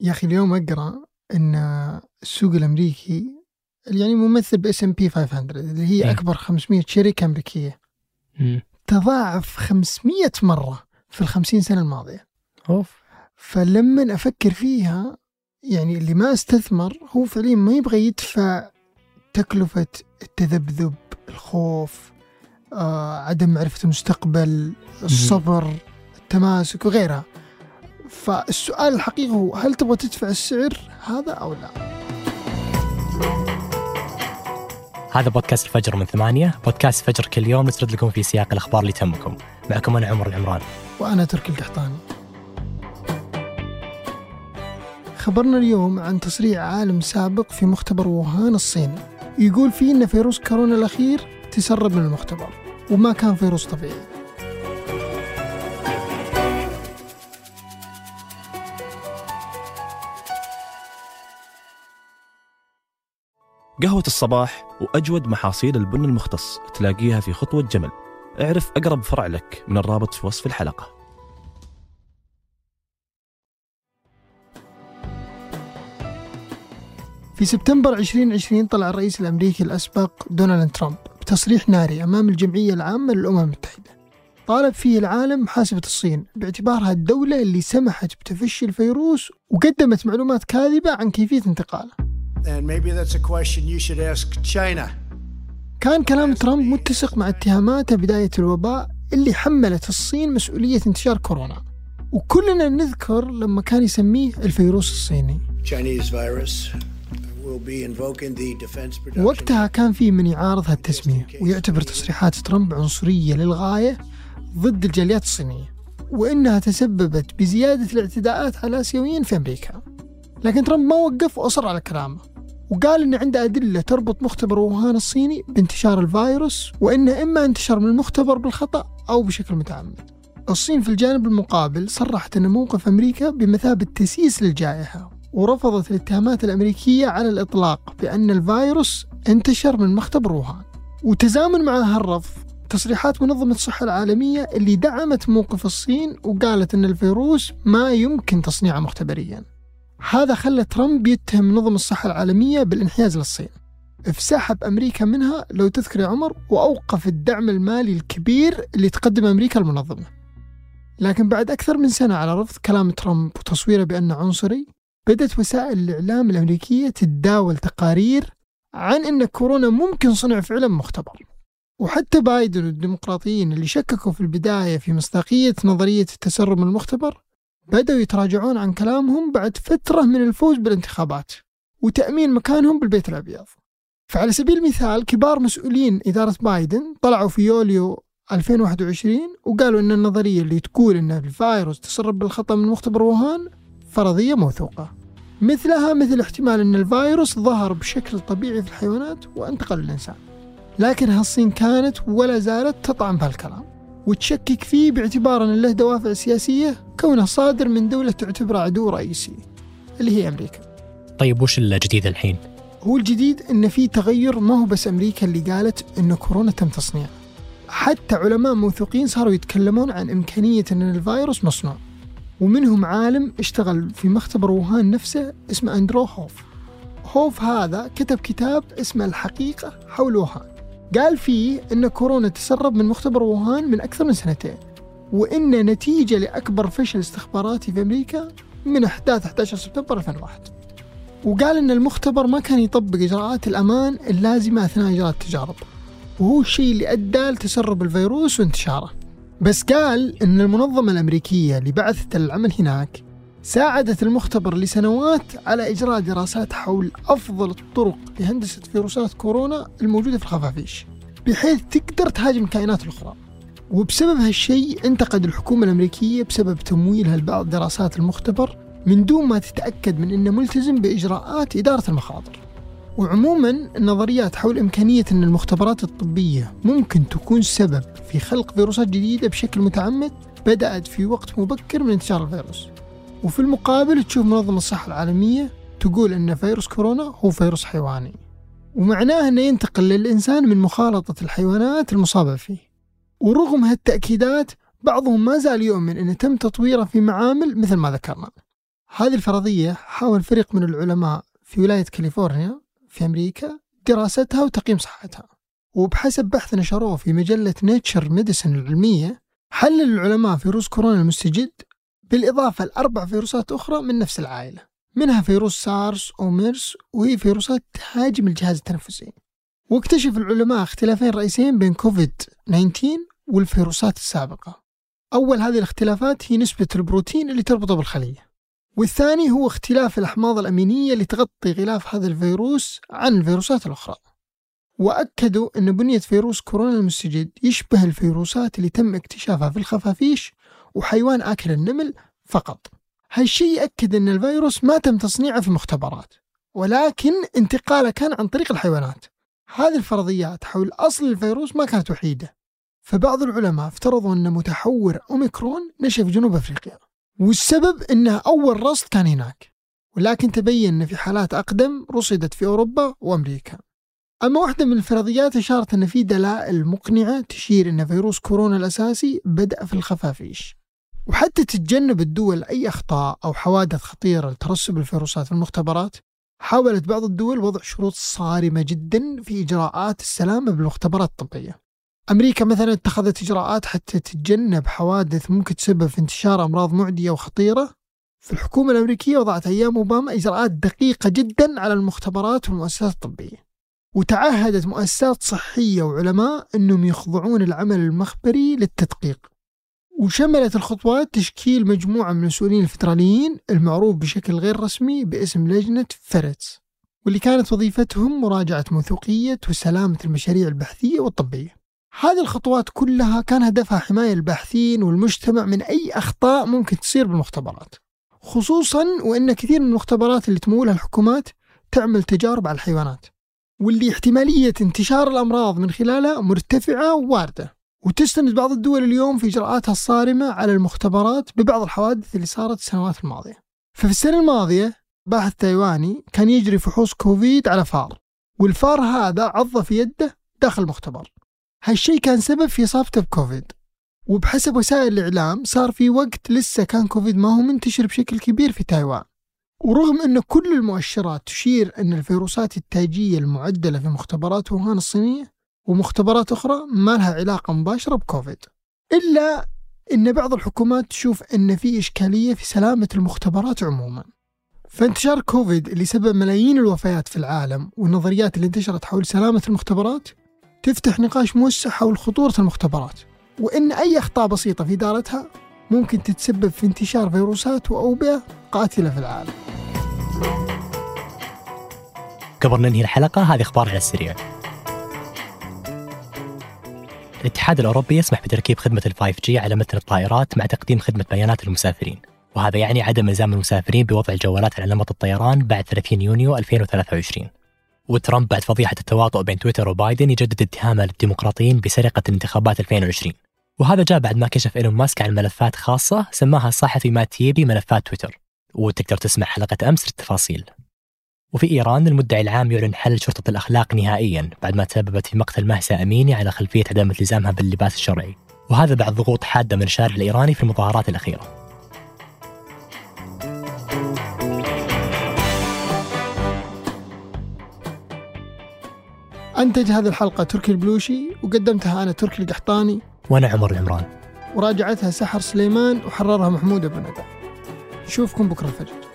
يا أخي اليوم أقرأ إن السوق الأمريكي يعني ممثل بـ S&P 500 اللي هي إيه. أكبر 500 شركة أمريكية. مم. تضاعف 500 مرة في ال 50 سنة الماضية. أوف. فلما أفكر فيها يعني اللي ما أستثمر هو فعليا ما يبغى يدفع تكلفة التذبذب الخوف آه، عدم معرفة المستقبل الصبر التماسك وغيرها. فالسؤال الحقيقي هو هل تبغى تدفع السعر هذا أو لا؟ هذا بودكاست الفجر من ثمانية بودكاست فجر كل يوم نسرد لكم في سياق الأخبار اللي تهمكم. معكم أنا عمر العمران. وأنا تركي القحطاني خبرنا اليوم عن تصريح عالم سابق في مختبر ووهان الصيني يقول فيه إن فيروس كورونا الأخير تسرب من المختبر وما كان فيروس طبيعي. قهوة الصباح وأجود محاصيل البن المختص تلاقيها في خطوة جمل. اعرف أقرب فرع لك من الرابط في وصف الحلقة. في سبتمبر 2020 طلع الرئيس الأمريكي الأسبق دونالد ترامب بتصريح ناري أمام الجمعية العامة للأمم المتحدة. طالب فيه العالم محاسبة الصين باعتبارها الدولة اللي سمحت بتفشي الفيروس وقدمت معلومات كاذبة عن كيفية انتقاله. And maybe that's a question you should ask China. كان كلام ترامب متسق مع اتهاماته بداية الوباء اللي حملت الصين مسؤولية انتشار كورونا. وكلنا نذكر لما كان يسميه الفيروس الصيني. Chinese virus will be invoking the defense production. وقتها كان في من يعارض هالتسمية ويعتبر تصريحات ترامب عنصرية للغاية ضد الجاليات الصينية وإنها تسببت بزيادة الاعتداءات على الآسيويين في أمريكا. لكن ترامب ما وقف وأصر على كلامه. وقال إن عنده أدلة تربط مختبر ووهان الصيني بانتشار الفيروس وإنه إما انتشر من المختبر بالخطأ أو بشكل متعمد. الصين في الجانب المقابل صرحت أن موقف أمريكا بمثابة تسييس للجائحة ورفضت الاتهامات الأمريكية على الإطلاق بأن الفيروس انتشر من مختبر ووهان وتزامن مع هالرفض تصريحات منظمة الصحة العالمية اللي دعمت موقف الصين وقالت أن الفيروس ما يمكن تصنيعه مختبريا. هذا خلى ترامب يتهم منظمة الصحة العالمية بالانحياز للصين. فسحب أمريكا منها لو تذكر يا عمر وأوقف الدعم المالي الكبير اللي تقدم أمريكا المنظمة. لكن بعد أكثر من سنة على رفض كلام ترامب وتصويره بأنه عنصري بدأت وسائل الإعلام الأمريكية تتداول تقارير عن أن كورونا ممكن صنع فعلا مختبر. وحتى بايدن والديمقراطيين اللي شككوا في البداية في مصداقية نظرية التسرب المختبر بدأوا يتراجعون عن كلامهم بعد فترة من الفوز بالانتخابات وتأمين مكانهم بالبيت الأبيض. فعلى سبيل المثال كبار مسؤولين إدارة بايدن طلعوا في يوليو 2021 وقالوا أن النظرية اللي تقول أن الفيروس تسرب بالخطأ من مختبر ووهان فرضية موثوقة. مثلها مثل احتمال أن الفيروس ظهر بشكل طبيعي في الحيوانات وأنتقل للإنسان. لكن هالصين كانت ولا زالت تطعن بهالكلام. وتشكك فيه باعتبار أن له دوافع سياسية كونه صادر من دولة تعتبره عدو رئيسي اللي هي أمريكا. طيب وش الجديد الحين؟ هو الجديد إن في تغير ما هو بس أمريكا اللي قالت إن كورونا تم تصنيعه. حتى علماء موثوقين صاروا يتكلمون عن إمكانية إن الفيروس مصنوع. ومنهم عالم اشتغل في مختبر ووهان نفسه اسمه أندرو هوف. هوف هذا كتب كتاب اسمه الحقيقة حول ووهان. قال فيه إن كورونا تسرب من مختبر ووهان من أكثر من سنتين وإن نتيجة لأكبر فشل استخباراتي في أمريكا من أحداث 11 سبتمبر 2001 وقال إن المختبر ما كان يطبق إجراءات الأمان اللازمة أثناء إجراء التجارب وهو الشيء اللي أدى لتسرب الفيروس وانتشاره. بس قال إن المنظمة الأمريكية اللي بعثت العمل هناك ساعدت المختبر لسنوات على إجراء دراسات حول أفضل الطرق لهندسة فيروسات كورونا الموجودة في الخفافيش بحيث تقدر تهاجم الكائنات الأخرى. وبسبب هالشيء انتقد الحكومة الأمريكية بسبب تمويلها لبعض دراسات المختبر من دون ما تتأكد من أنه ملتزم بإجراءات إدارة المخاطر. وعموما النظريات حول إمكانية أن المختبرات الطبية ممكن تكون سبب في خلق فيروسات جديدة بشكل متعمد بدأت في وقت مبكر من انتشار الفيروس. وفي المقابل تشوف منظمة الصحة العالمية تقول أن فيروس كورونا هو فيروس حيواني. ومعناه أنه ينتقل للإنسان من مخالطة الحيوانات المصابة فيه. ورغم هالتأكيدات بعضهم ما زال يؤمن أنه تم تطويره في معامل مثل ما ذكرنا. هذه الفرضية حاول فريق من العلماء في ولاية كاليفورنيا في أمريكا دراستها وتقييم صحتها. وبحسب بحث نشروه في مجلة Nature Medicine العلمية حلل العلماء فيروس كورونا المستجد بالإضافة لأربع فيروسات أخرى من نفس العائلة منها فيروس سارس وميرس وهي فيروسات تهاجم الجهاز التنفسي. واكتشف العلماء اختلافين رئيسيين بين كوفيد 19 والفيروسات السابقة. أول هذه الاختلافات هي نسبة البروتين اللي تربطه بالخلية. والثاني هو اختلاف الأحماض الأمينية اللي تغطي غلاف هذا الفيروس عن الفيروسات الأخرى. وأكدوا أن بنية فيروس كورونا المستجد يشبه الفيروسات اللي تم اكتشافها في الخفافيش وحيوان آكل النمل فقط. هالشيء يأكد أن الفيروس ما تم تصنيعه في مختبرات ولكن انتقاله كان عن طريق الحيوانات. هذه الفرضيات حول أصل الفيروس ما كانت وحيدة. فبعض العلماء افترضوا أن متحور أوميكرون نشأ في جنوب أفريقيا والسبب أنه أول رصد كان هناك. ولكن تبين أن في حالات أقدم رصدت في أوروبا وأمريكا. أما واحدة من الفرضيات أشارت أن في دلائل مقنعة تشير أن فيروس كورونا الأساسي بدأ في الخفافيش. وحتى تتجنب الدول أي أخطاء أو حوادث خطيرة لترسب الفيروسات في المختبرات حاولت بعض الدول وضع شروط صارمة جدا في إجراءات السلامة بالمختبرات الطبية. أمريكا مثلا اتخذت إجراءات حتى تتجنب حوادث ممكن تسبب انتشار أمراض معدية وخطيرة. في الحكومة الأمريكية وضعت أيام أوباما إجراءات دقيقة جدا على المختبرات والمؤسسات الطبية. وتعهدت مؤسسات صحية وعلماء أنهم يخضعون العمل المخبري للتدقيق. وشملت الخطوات تشكيل مجموعة من المسؤولين الفدراليين المعروف بشكل غير رسمي باسم لجنة فريتس واللي كانت وظيفتهم مراجعة موثوقية وسلامة المشاريع البحثية والطبية. هذه الخطوات كلها كان هدفها حماية الباحثين والمجتمع من أي أخطاء ممكن تصير بالمختبرات. خصوصا وأن كثير من المختبرات اللي تمولها الحكومات تعمل تجارب على الحيوانات واللي احتمالية انتشار الأمراض من خلالها مرتفعة وواردة وتستند بعض الدول اليوم في إجراءاتها الصارمة على المختبرات ببعض الحوادث اللي صارت السنوات الماضية. ففي السنة الماضية باحث تايواني كان يجري فحوص كوفيد على فار والفار هذا عض في يده داخل المختبر. هالشيء كان سبب في إصابته بكوفيد. وبحسب وسائل الإعلام صار في وقت لسه كان كوفيد ما هو منتشر بشكل كبير في تايوان. ورغم أن كل المؤشرات تشير أن الفيروسات التاجية المعدلة في مختبرات ووهان الصينية ومختبرات أخرى ما لها علاقة مباشرة بكوفيد. إلا أن بعض الحكومات تشوف أن في إشكالية في سلامة المختبرات عموما. فانتشار كوفيد اللي سبب ملايين الوفيات في العالم والنظريات اللي انتشرت حول سلامة المختبرات تفتح نقاش موسع حول خطورة المختبرات. وأن أي أخطاء بسيطة في إدارتها ممكن تتسبب في انتشار فيروسات وأوبئة قاتلة في العالم. قبل ننهي الحلقة هذه أخبار على السريع الاتحاد الأوروبي يسمح بتركيب خدمة ال 5G على متن الطائرات مع تقديم خدمة بيانات للمسافرين وهذا يعني عدم إلزام المسافرين بوضع الجوالات على نمط الطيران بعد 30 يونيو 2023 وترامب بعد فضيحة التواطؤ بين تويتر وبايدن يجدد اتهامه للديمقراطيين بسرقة الانتخابات 2020 وهذا جاء بعد ما كشف إيلون ماسك عن ملفات خاصة سماها الصحفي مات تيبي ملفات تويتر. وتقدر تسمع حلقة أمس للتفاصيل. وفي إيران المدعي العام يعلن حل شرطة الأخلاق نهائيا بعد ما تسببت في مقتل مهسا أميني على خلفية عدم التزامها باللباس الشرعي. وهذا بعد ضغوط حادة من الشارع الإيراني في المظاهرات الأخيرة. أنتج هذه الحلقة تركي البلوشي وقدمتها أنا تركي القحطاني. وأنا عمر العمران وراجعتها سحر سليمان وحررها محمود أبو ندى نشوفكم بكرة الفجر.